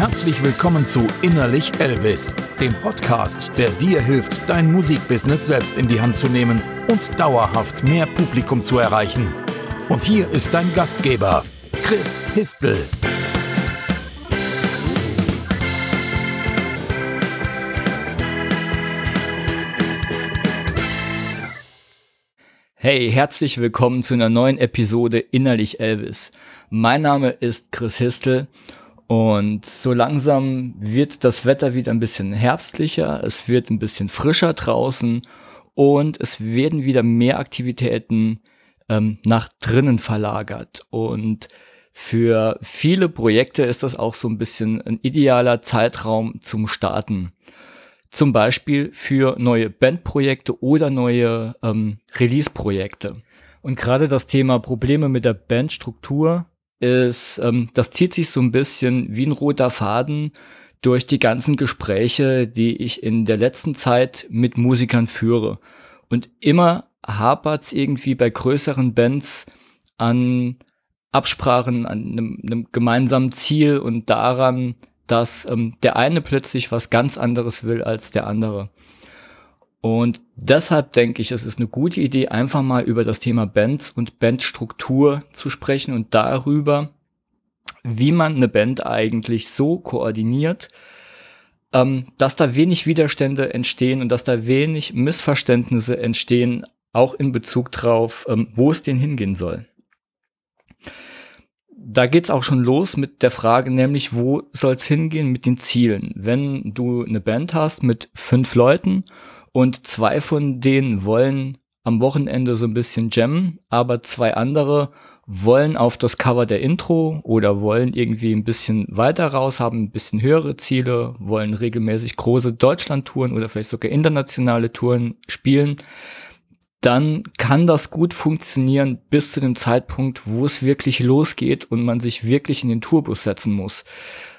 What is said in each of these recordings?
Herzlich willkommen zu Innerlich Elvis, dem Podcast, der dir hilft, dein Musikbusiness selbst in die Hand zu nehmen und dauerhaft mehr Publikum zu erreichen. Und hier ist dein Gastgeber, Chris Histel. Hey, herzlich willkommen zu einer neuen Episode Innerlich Elvis. Mein Name ist Chris Histel und so langsam wird das Wetter wieder ein bisschen herbstlicher, es wird ein bisschen frischer draußen und es werden wieder mehr Aktivitäten ähm, nach drinnen verlagert. Und für viele Projekte ist das auch so ein bisschen ein idealer Zeitraum zum Starten. Zum Beispiel für neue Bandprojekte oder neue ähm, Release-Projekte. Und gerade das Thema Probleme mit der Bandstruktur ist, ähm, das zieht sich so ein bisschen wie ein roter Faden durch die ganzen Gespräche, die ich in der letzten Zeit mit Musikern führe. Und immer hapert's irgendwie bei größeren Bands an Absprachen, an einem, einem gemeinsamen Ziel und daran, dass ähm, der eine plötzlich was ganz anderes will als der andere. Und deshalb denke ich, es ist eine gute Idee, einfach mal über das Thema Bands und Bandstruktur zu sprechen und darüber, wie man eine Band eigentlich so koordiniert, ähm, dass da wenig Widerstände entstehen und dass da wenig Missverständnisse entstehen, auch in Bezug drauf, ähm, wo es denn hingehen soll da geht's auch schon los mit der Frage, nämlich wo soll's hingehen mit den Zielen? Wenn du eine Band hast mit fünf Leuten und zwei von denen wollen am Wochenende so ein bisschen jammen, aber zwei andere wollen auf das Cover der Intro oder wollen irgendwie ein bisschen weiter raus, haben ein bisschen höhere Ziele, wollen regelmäßig große Deutschland-Touren oder vielleicht sogar internationale Touren spielen, dann kann das gut funktionieren bis zu dem Zeitpunkt, wo es wirklich losgeht und man sich wirklich in den Tourbus setzen muss.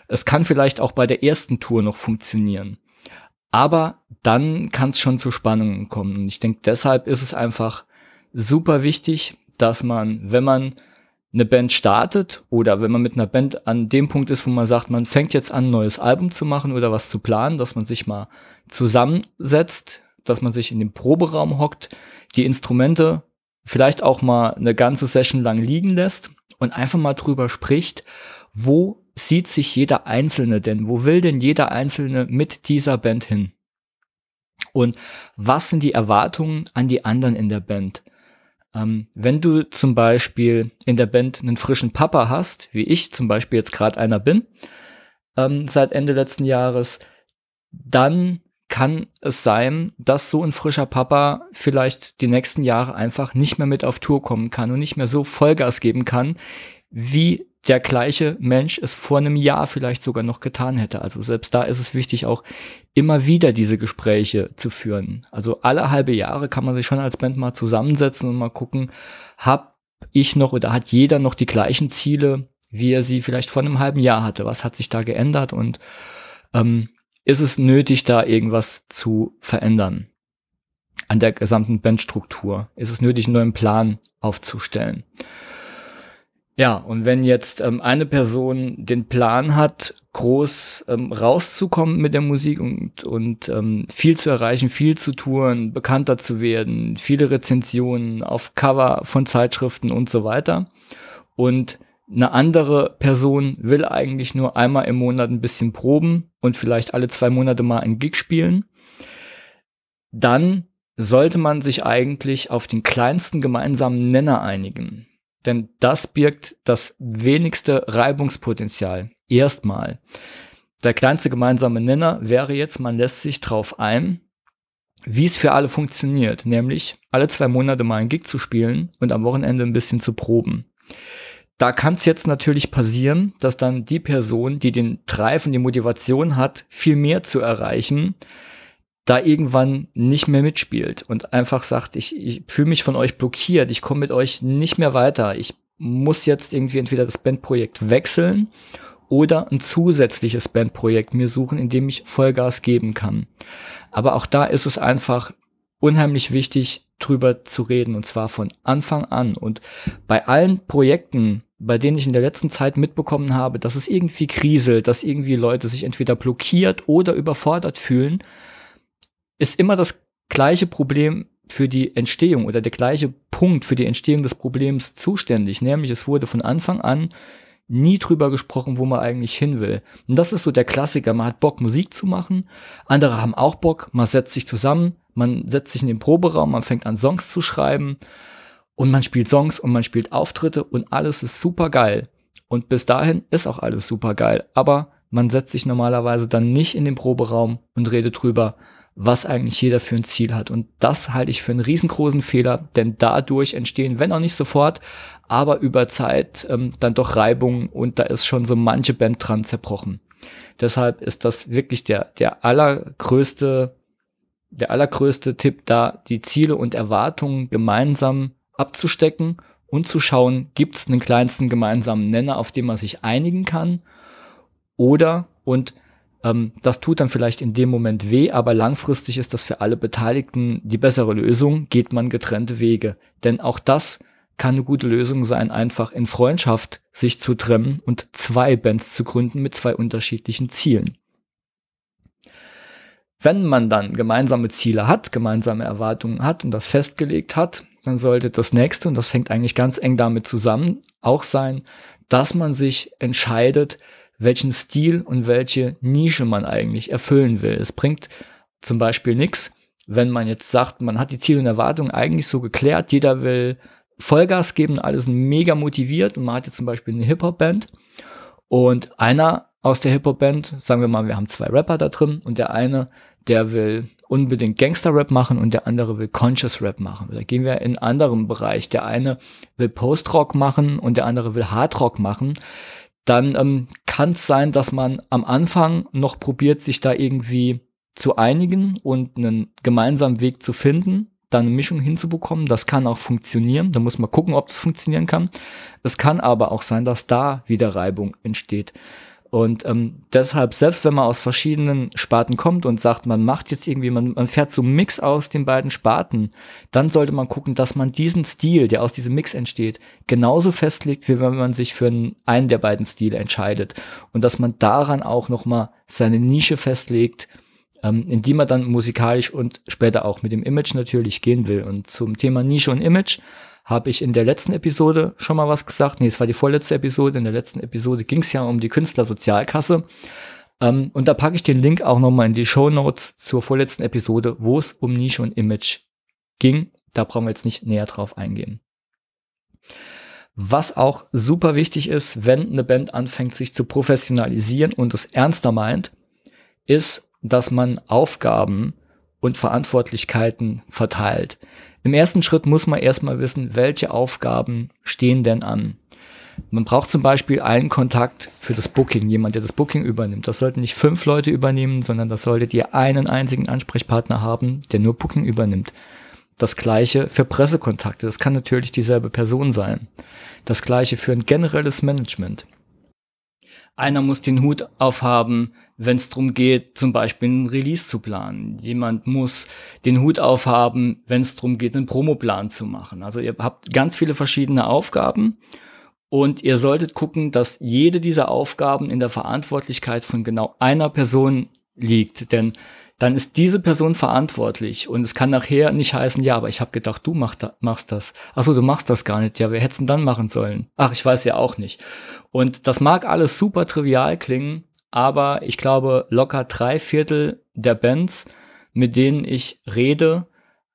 Es kann vielleicht auch bei der ersten Tour noch funktionieren. Aber dann kann es schon zu Spannungen kommen. Und ich denke, deshalb ist es einfach super wichtig, dass man, wenn man eine Band startet oder wenn man mit einer Band an dem Punkt ist, wo man sagt, man fängt jetzt an, ein neues Album zu machen oder was zu planen, dass man sich mal zusammensetzt, dass man sich in den Proberaum hockt, die Instrumente vielleicht auch mal eine ganze Session lang liegen lässt und einfach mal drüber spricht, wo sieht sich jeder Einzelne denn? Wo will denn jeder Einzelne mit dieser Band hin? Und was sind die Erwartungen an die anderen in der Band? Ähm, wenn du zum Beispiel in der Band einen frischen Papa hast, wie ich zum Beispiel jetzt gerade einer bin, ähm, seit Ende letzten Jahres, dann kann es sein, dass so ein frischer Papa vielleicht die nächsten Jahre einfach nicht mehr mit auf Tour kommen kann und nicht mehr so Vollgas geben kann, wie der gleiche Mensch es vor einem Jahr vielleicht sogar noch getan hätte. Also selbst da ist es wichtig, auch immer wieder diese Gespräche zu führen. Also alle halbe Jahre kann man sich schon als Band mal zusammensetzen und mal gucken, hab ich noch oder hat jeder noch die gleichen Ziele, wie er sie vielleicht vor einem halben Jahr hatte? Was hat sich da geändert? Und ähm, ist es nötig, da irgendwas zu verändern an der gesamten Bandstruktur? Ist es nötig, einen neuen Plan aufzustellen? Ja, und wenn jetzt ähm, eine Person den Plan hat, groß ähm, rauszukommen mit der Musik und, und ähm, viel zu erreichen, viel zu touren, bekannter zu werden, viele Rezensionen auf Cover von Zeitschriften und so weiter und eine andere Person will eigentlich nur einmal im Monat ein bisschen proben und vielleicht alle zwei Monate mal ein Gig spielen. Dann sollte man sich eigentlich auf den kleinsten gemeinsamen Nenner einigen. Denn das birgt das wenigste Reibungspotenzial. Erstmal. Der kleinste gemeinsame Nenner wäre jetzt, man lässt sich drauf ein, wie es für alle funktioniert, nämlich alle zwei Monate mal ein Gig zu spielen und am Wochenende ein bisschen zu proben. Da kann es jetzt natürlich passieren, dass dann die Person, die den Drive und die Motivation hat, viel mehr zu erreichen, da irgendwann nicht mehr mitspielt und einfach sagt, ich, ich fühle mich von euch blockiert, ich komme mit euch nicht mehr weiter, ich muss jetzt irgendwie entweder das Bandprojekt wechseln oder ein zusätzliches Bandprojekt mir suchen, in dem ich Vollgas geben kann. Aber auch da ist es einfach unheimlich wichtig, drüber zu reden und zwar von Anfang an. Und bei allen Projekten, bei denen ich in der letzten Zeit mitbekommen habe, dass es irgendwie kriselt, dass irgendwie Leute sich entweder blockiert oder überfordert fühlen, ist immer das gleiche Problem für die Entstehung oder der gleiche Punkt für die Entstehung des Problems zuständig, nämlich es wurde von Anfang an nie drüber gesprochen, wo man eigentlich hin will. Und das ist so der Klassiker. Man hat Bock, Musik zu machen. Andere haben auch Bock. Man setzt sich zusammen. Man setzt sich in den Proberaum. Man fängt an, Songs zu schreiben. Und man spielt Songs und man spielt Auftritte und alles ist super geil. Und bis dahin ist auch alles super geil. Aber man setzt sich normalerweise dann nicht in den Proberaum und redet drüber, was eigentlich jeder für ein Ziel hat. Und das halte ich für einen riesengroßen Fehler, denn dadurch entstehen, wenn auch nicht sofort, aber über Zeit ähm, dann doch Reibungen und da ist schon so manche Band dran zerbrochen. Deshalb ist das wirklich der, der allergrößte, der allergrößte Tipp da, die Ziele und Erwartungen gemeinsam abzustecken und zu schauen, gibt es einen kleinsten gemeinsamen Nenner, auf den man sich einigen kann oder und ähm, das tut dann vielleicht in dem Moment weh, aber langfristig ist das für alle Beteiligten die bessere Lösung, geht man getrennte Wege. Denn auch das kann eine gute Lösung sein, einfach in Freundschaft sich zu trennen und zwei Bands zu gründen mit zwei unterschiedlichen Zielen. Wenn man dann gemeinsame Ziele hat, gemeinsame Erwartungen hat und das festgelegt hat, dann sollte das nächste, und das hängt eigentlich ganz eng damit zusammen, auch sein, dass man sich entscheidet, welchen Stil und welche Nische man eigentlich erfüllen will. Es bringt zum Beispiel nichts, wenn man jetzt sagt, man hat die Ziele und Erwartungen eigentlich so geklärt, jeder will Vollgas geben, alle sind mega motiviert und man hat jetzt zum Beispiel eine Hip-Hop-Band und einer aus der Hip-Hop-Band, sagen wir mal, wir haben zwei Rapper da drin und der eine, der will unbedingt Gangster-Rap machen und der andere will Conscious-Rap machen. Da gehen wir in einen anderen Bereich. Der eine will Post-Rock machen und der andere will Hard-Rock machen dann ähm, kann es sein, dass man am Anfang noch probiert, sich da irgendwie zu einigen und einen gemeinsamen Weg zu finden, da eine Mischung hinzubekommen. Das kann auch funktionieren. Da muss man gucken, ob das funktionieren kann. Es kann aber auch sein, dass da wieder Reibung entsteht. Und ähm, deshalb, selbst wenn man aus verschiedenen Sparten kommt und sagt, man macht jetzt irgendwie, man, man fährt so einen Mix aus den beiden Sparten, dann sollte man gucken, dass man diesen Stil, der aus diesem Mix entsteht, genauso festlegt, wie wenn man sich für einen, der beiden Stile entscheidet. Und dass man daran auch nochmal seine Nische festlegt, ähm, in die man dann musikalisch und später auch mit dem Image natürlich gehen will. Und zum Thema Nische und Image habe ich in der letzten Episode schon mal was gesagt. Nee, es war die vorletzte Episode. In der letzten Episode ging es ja um die Künstlersozialkasse. Ähm, und da packe ich den Link auch nochmal in die Show Notes zur vorletzten Episode, wo es um Nische und Image ging. Da brauchen wir jetzt nicht näher drauf eingehen. Was auch super wichtig ist, wenn eine Band anfängt, sich zu professionalisieren und es ernster meint, ist, dass man Aufgaben und Verantwortlichkeiten verteilt. Im ersten Schritt muss man erstmal wissen, welche Aufgaben stehen denn an. Man braucht zum Beispiel einen Kontakt für das Booking, jemand, der das Booking übernimmt. Das sollten nicht fünf Leute übernehmen, sondern das solltet ihr einen einzigen Ansprechpartner haben, der nur Booking übernimmt. Das gleiche für Pressekontakte. Das kann natürlich dieselbe Person sein. Das gleiche für ein generelles Management. Einer muss den Hut aufhaben, wenn es darum geht, zum Beispiel einen Release zu planen. Jemand muss den Hut aufhaben, wenn es darum geht, einen Promoplan zu machen. Also ihr habt ganz viele verschiedene Aufgaben und ihr solltet gucken, dass jede dieser Aufgaben in der Verantwortlichkeit von genau einer Person liegt. Denn dann ist diese Person verantwortlich und es kann nachher nicht heißen, ja, aber ich habe gedacht, du mach da, machst das. Achso, du machst das gar nicht. Ja, wer hätte denn dann machen sollen? Ach, ich weiß ja auch nicht. Und das mag alles super trivial klingen, aber ich glaube, locker drei Viertel der Bands, mit denen ich rede,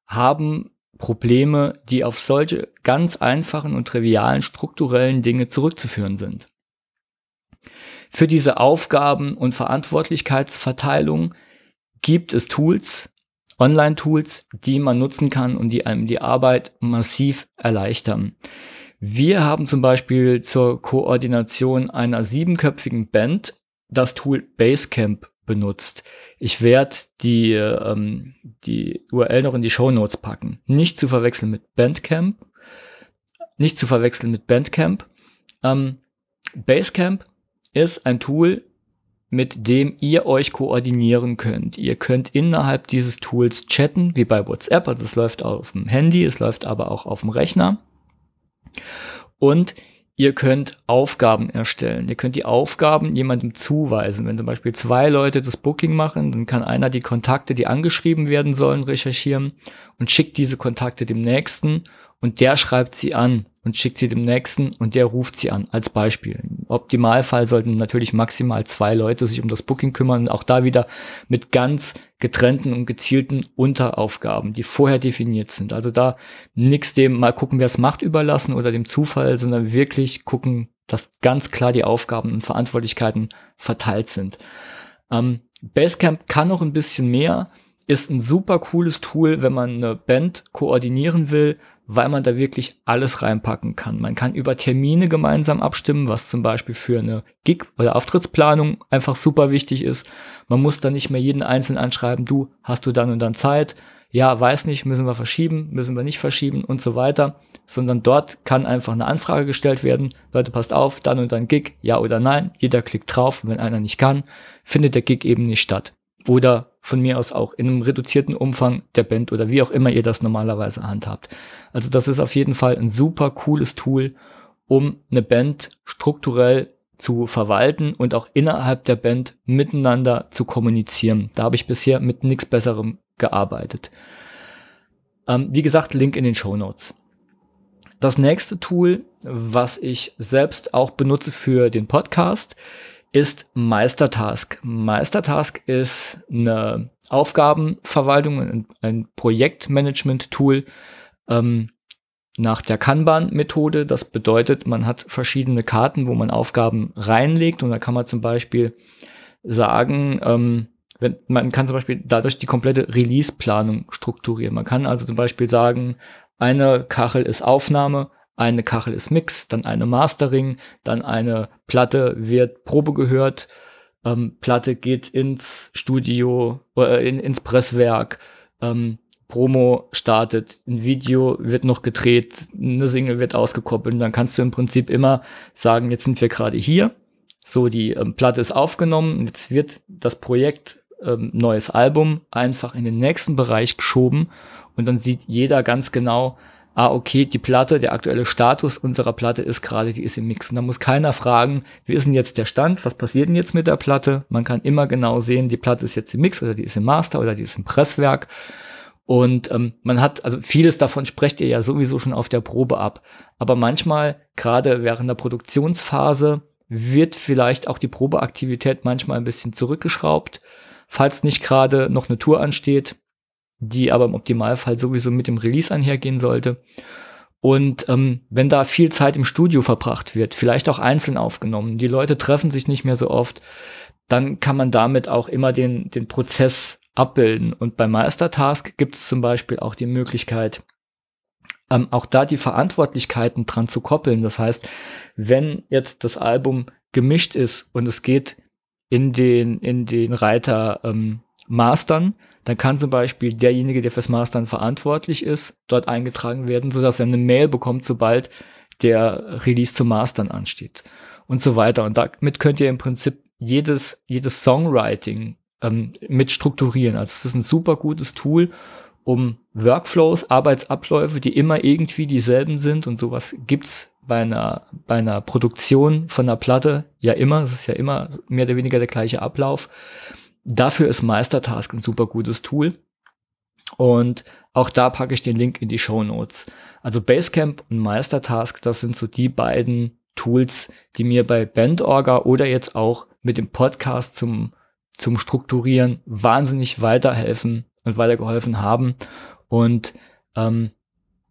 haben Probleme, die auf solche ganz einfachen und trivialen strukturellen Dinge zurückzuführen sind. Für diese Aufgaben und Verantwortlichkeitsverteilung gibt es Tools, Online-Tools, die man nutzen kann und die einem die Arbeit massiv erleichtern. Wir haben zum Beispiel zur Koordination einer siebenköpfigen Band das Tool Basecamp benutzt. Ich werde die, ähm, die URL noch in die Show Notes packen. Nicht zu verwechseln mit Bandcamp. Nicht zu verwechseln mit Bandcamp. Ähm, Basecamp ist ein Tool, mit dem ihr euch koordinieren könnt. Ihr könnt innerhalb dieses Tools chatten, wie bei WhatsApp. Also es läuft auf dem Handy, es läuft aber auch auf dem Rechner. Und Ihr könnt Aufgaben erstellen. Ihr könnt die Aufgaben jemandem zuweisen. Wenn zum Beispiel zwei Leute das Booking machen, dann kann einer die Kontakte, die angeschrieben werden sollen, recherchieren und schickt diese Kontakte dem nächsten und der schreibt sie an und schickt sie dem nächsten und der ruft sie an, als Beispiel. Im Optimalfall sollten natürlich maximal zwei Leute sich um das Booking kümmern, auch da wieder mit ganz getrennten und gezielten Unteraufgaben, die vorher definiert sind. Also da nichts dem mal gucken, wer es macht, überlassen oder dem Zufall, sondern wirklich gucken, dass ganz klar die Aufgaben und Verantwortlichkeiten verteilt sind. Ähm, Basecamp kann noch ein bisschen mehr, ist ein super cooles Tool, wenn man eine Band koordinieren will, weil man da wirklich alles reinpacken kann. Man kann über Termine gemeinsam abstimmen, was zum Beispiel für eine Gig- oder Auftrittsplanung einfach super wichtig ist. Man muss da nicht mehr jeden Einzelnen anschreiben, du, hast du dann und dann Zeit? Ja, weiß nicht, müssen wir verschieben, müssen wir nicht verschieben und so weiter, sondern dort kann einfach eine Anfrage gestellt werden. Leute, passt auf, dann und dann Gig, ja oder nein. Jeder klickt drauf. Wenn einer nicht kann, findet der Gig eben nicht statt oder von mir aus auch in einem reduzierten Umfang der Band oder wie auch immer ihr das normalerweise handhabt. Also das ist auf jeden Fall ein super cooles Tool, um eine Band strukturell zu verwalten und auch innerhalb der Band miteinander zu kommunizieren. Da habe ich bisher mit nichts Besserem gearbeitet. Ähm, wie gesagt, Link in den Show Notes. Das nächste Tool, was ich selbst auch benutze für den Podcast, ist Meistertask. Meistertask ist eine Aufgabenverwaltung, ein Projektmanagement-Tool ähm, nach der Kanban-Methode. Das bedeutet, man hat verschiedene Karten, wo man Aufgaben reinlegt und da kann man zum Beispiel sagen, ähm, wenn, man kann zum Beispiel dadurch die komplette Release-Planung strukturieren. Man kann also zum Beispiel sagen, eine Kachel ist Aufnahme, eine Kachel ist Mix, dann eine Mastering, dann eine Platte wird Probe gehört, ähm, Platte geht ins Studio, äh, in, ins Presswerk, ähm, Promo startet, ein Video wird noch gedreht, eine Single wird ausgekoppelt. Und dann kannst du im Prinzip immer sagen, jetzt sind wir gerade hier, so die ähm, Platte ist aufgenommen, jetzt wird das Projekt ähm, neues Album einfach in den nächsten Bereich geschoben. Und dann sieht jeder ganz genau, ah, okay, die Platte, der aktuelle Status unserer Platte ist gerade, die ist im Mix. Und da muss keiner fragen, wie ist denn jetzt der Stand, was passiert denn jetzt mit der Platte? Man kann immer genau sehen, die Platte ist jetzt im Mix oder die ist im Master oder die ist im Presswerk. Und ähm, man hat, also vieles davon sprecht ihr ja sowieso schon auf der Probe ab. Aber manchmal, gerade während der Produktionsphase, wird vielleicht auch die Probeaktivität manchmal ein bisschen zurückgeschraubt. Falls nicht gerade noch eine Tour ansteht, die aber im Optimalfall sowieso mit dem Release einhergehen sollte. Und ähm, wenn da viel Zeit im Studio verbracht wird, vielleicht auch einzeln aufgenommen, die Leute treffen sich nicht mehr so oft, dann kann man damit auch immer den, den Prozess abbilden. Und bei Meistertask gibt es zum Beispiel auch die Möglichkeit, ähm, auch da die Verantwortlichkeiten dran zu koppeln. Das heißt, wenn jetzt das Album gemischt ist und es geht in den, in den Reiter ähm, Mastern, dann kann zum Beispiel derjenige, der fürs Mastern verantwortlich ist, dort eingetragen werden, sodass er eine Mail bekommt, sobald der Release zum Mastern ansteht und so weiter. Und damit könnt ihr im Prinzip jedes, jedes Songwriting ähm, mit strukturieren. Also es ist ein super gutes Tool, um Workflows, Arbeitsabläufe, die immer irgendwie dieselben sind und sowas gibt's bei einer, bei einer Produktion von einer Platte ja immer. Es ist ja immer mehr oder weniger der gleiche Ablauf Dafür ist Meistertask ein super gutes Tool. Und auch da packe ich den Link in die Show Notes. Also Basecamp und Meistertask, das sind so die beiden Tools, die mir bei Bandorga oder jetzt auch mit dem Podcast zum, zum Strukturieren wahnsinnig weiterhelfen und weitergeholfen haben und ähm,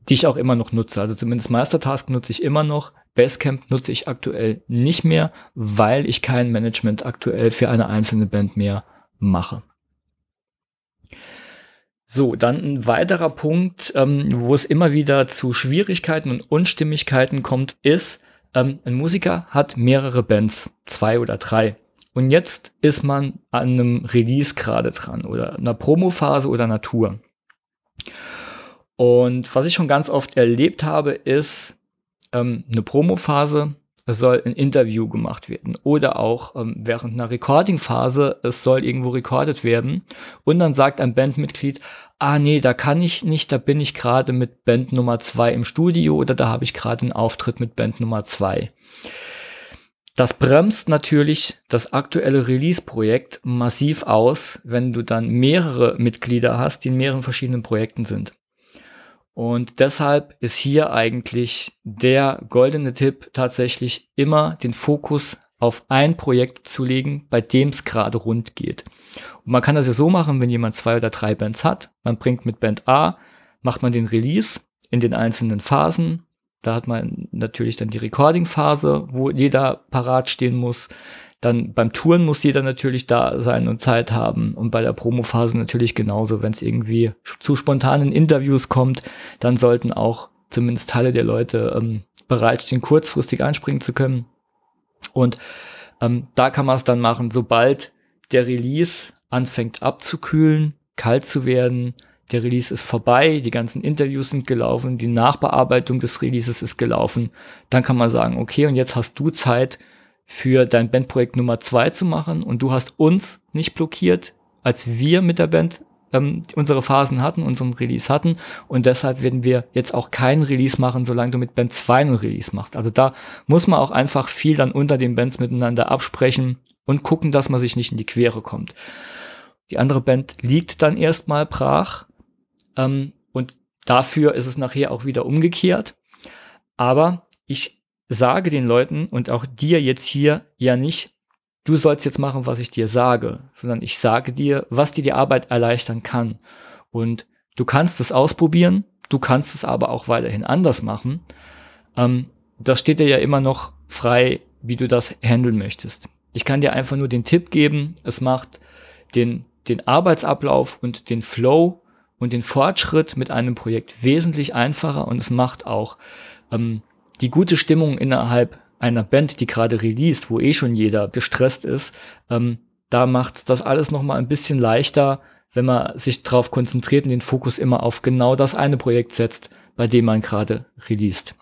die ich auch immer noch nutze. Also zumindest Meistertask nutze ich immer noch. Basecamp nutze ich aktuell nicht mehr, weil ich kein Management aktuell für eine einzelne Band mehr mache. So, dann ein weiterer Punkt, ähm, wo es immer wieder zu Schwierigkeiten und Unstimmigkeiten kommt, ist, ähm, ein Musiker hat mehrere Bands, zwei oder drei. Und jetzt ist man an einem Release gerade dran oder einer Promophase oder einer Tour. Und was ich schon ganz oft erlebt habe, ist ähm, eine Promophase, es soll ein Interview gemacht werden oder auch ähm, während einer Recording-Phase, es soll irgendwo recorded werden und dann sagt ein Bandmitglied, ah nee, da kann ich nicht, da bin ich gerade mit Band Nummer zwei im Studio oder da habe ich gerade einen Auftritt mit Band Nummer zwei. Das bremst natürlich das aktuelle Release-Projekt massiv aus, wenn du dann mehrere Mitglieder hast, die in mehreren verschiedenen Projekten sind. Und deshalb ist hier eigentlich der goldene Tipp tatsächlich immer den Fokus auf ein Projekt zu legen, bei dem es gerade rund geht. Und man kann das ja so machen, wenn jemand zwei oder drei Bands hat. Man bringt mit Band A, macht man den Release in den einzelnen Phasen. Da hat man natürlich dann die Recording-Phase, wo jeder parat stehen muss. Dann beim Touren muss jeder natürlich da sein und Zeit haben. Und bei der Promo-Phase natürlich genauso. Wenn es irgendwie zu spontanen Interviews kommt, dann sollten auch zumindest Teile der Leute ähm, bereitstehen, kurzfristig einspringen zu können. Und ähm, da kann man es dann machen, sobald der Release anfängt abzukühlen, kalt zu werden, der Release ist vorbei, die ganzen Interviews sind gelaufen, die Nachbearbeitung des Releases ist gelaufen, dann kann man sagen, okay, und jetzt hast du Zeit für dein Bandprojekt Nummer zwei zu machen und du hast uns nicht blockiert, als wir mit der Band ähm, unsere Phasen hatten, unseren Release hatten und deshalb werden wir jetzt auch keinen Release machen, solange du mit Band 2 einen Release machst. Also da muss man auch einfach viel dann unter den Bands miteinander absprechen und gucken, dass man sich nicht in die Quere kommt. Die andere Band liegt dann erstmal brach ähm, und dafür ist es nachher auch wieder umgekehrt. Aber ich sage den Leuten und auch dir jetzt hier ja nicht, du sollst jetzt machen, was ich dir sage, sondern ich sage dir, was dir die Arbeit erleichtern kann. Und du kannst es ausprobieren, du kannst es aber auch weiterhin anders machen. Ähm, das steht dir ja immer noch frei, wie du das handeln möchtest. Ich kann dir einfach nur den Tipp geben, es macht den, den Arbeitsablauf und den Flow und den Fortschritt mit einem Projekt wesentlich einfacher und es macht auch ähm, die gute Stimmung innerhalb einer Band, die gerade released, wo eh schon jeder gestresst ist, ähm, da macht das alles noch mal ein bisschen leichter, wenn man sich darauf konzentriert und den Fokus immer auf genau das eine Projekt setzt, bei dem man gerade released.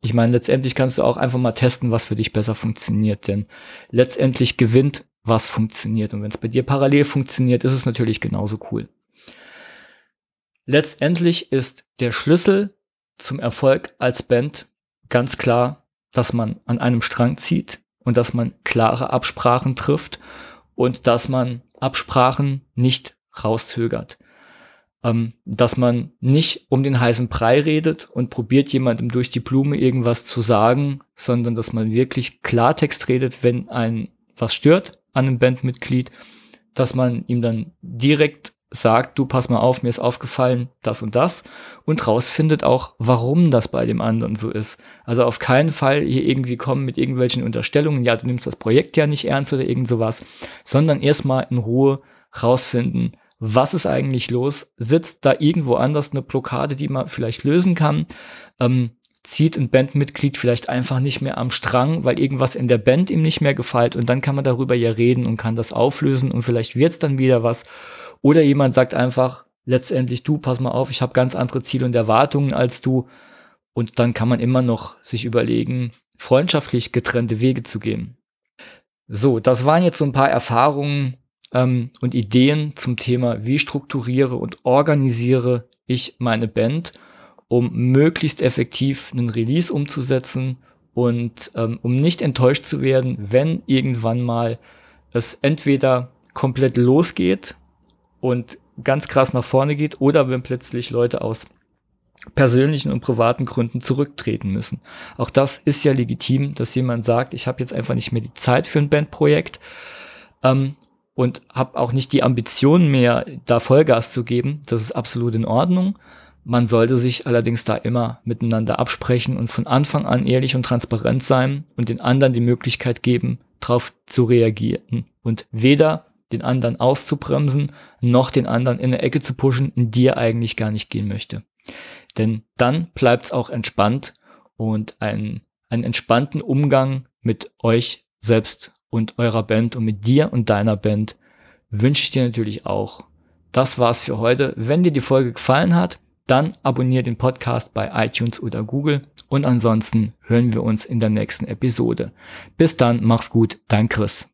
Ich meine, letztendlich kannst du auch einfach mal testen, was für dich besser funktioniert, denn letztendlich gewinnt, was funktioniert. Und wenn es bei dir parallel funktioniert, ist es natürlich genauso cool. Letztendlich ist der Schlüssel zum Erfolg als Band ganz klar, dass man an einem Strang zieht und dass man klare Absprachen trifft und dass man Absprachen nicht rauszögert. Ähm, dass man nicht um den heißen Brei redet und probiert jemandem durch die Blume irgendwas zu sagen, sondern dass man wirklich Klartext redet, wenn ein was stört an einem Bandmitglied, dass man ihm dann direkt sagt, du pass mal auf, mir ist aufgefallen, das und das und rausfindet auch, warum das bei dem anderen so ist. Also auf keinen Fall hier irgendwie kommen mit irgendwelchen Unterstellungen, ja, du nimmst das Projekt ja nicht ernst oder irgend sowas, sondern erstmal in Ruhe rausfinden, was ist eigentlich los? Sitzt da irgendwo anders eine Blockade, die man vielleicht lösen kann? Ähm, zieht ein Bandmitglied vielleicht einfach nicht mehr am Strang, weil irgendwas in der Band ihm nicht mehr gefällt und dann kann man darüber ja reden und kann das auflösen und vielleicht wird's dann wieder was oder jemand sagt einfach letztendlich, du, pass mal auf, ich habe ganz andere Ziele und Erwartungen als du. Und dann kann man immer noch sich überlegen, freundschaftlich getrennte Wege zu gehen. So, das waren jetzt so ein paar Erfahrungen ähm, und Ideen zum Thema, wie strukturiere und organisiere ich meine Band, um möglichst effektiv einen Release umzusetzen und ähm, um nicht enttäuscht zu werden, wenn irgendwann mal es entweder komplett losgeht und ganz krass nach vorne geht oder wenn plötzlich Leute aus persönlichen und privaten Gründen zurücktreten müssen. Auch das ist ja legitim, dass jemand sagt, ich habe jetzt einfach nicht mehr die Zeit für ein Bandprojekt ähm, und habe auch nicht die Ambition mehr, da Vollgas zu geben. Das ist absolut in Ordnung. Man sollte sich allerdings da immer miteinander absprechen und von Anfang an ehrlich und transparent sein und den anderen die Möglichkeit geben, darauf zu reagieren. Und weder den anderen auszubremsen, noch den anderen in eine Ecke zu pushen, in die er eigentlich gar nicht gehen möchte. Denn dann bleibt es auch entspannt und ein, einen entspannten Umgang mit euch selbst und eurer Band und mit dir und deiner Band wünsche ich dir natürlich auch. Das war's für heute. Wenn dir die Folge gefallen hat, dann abonniere den Podcast bei iTunes oder Google und ansonsten hören wir uns in der nächsten Episode. Bis dann, mach's gut, dein Chris.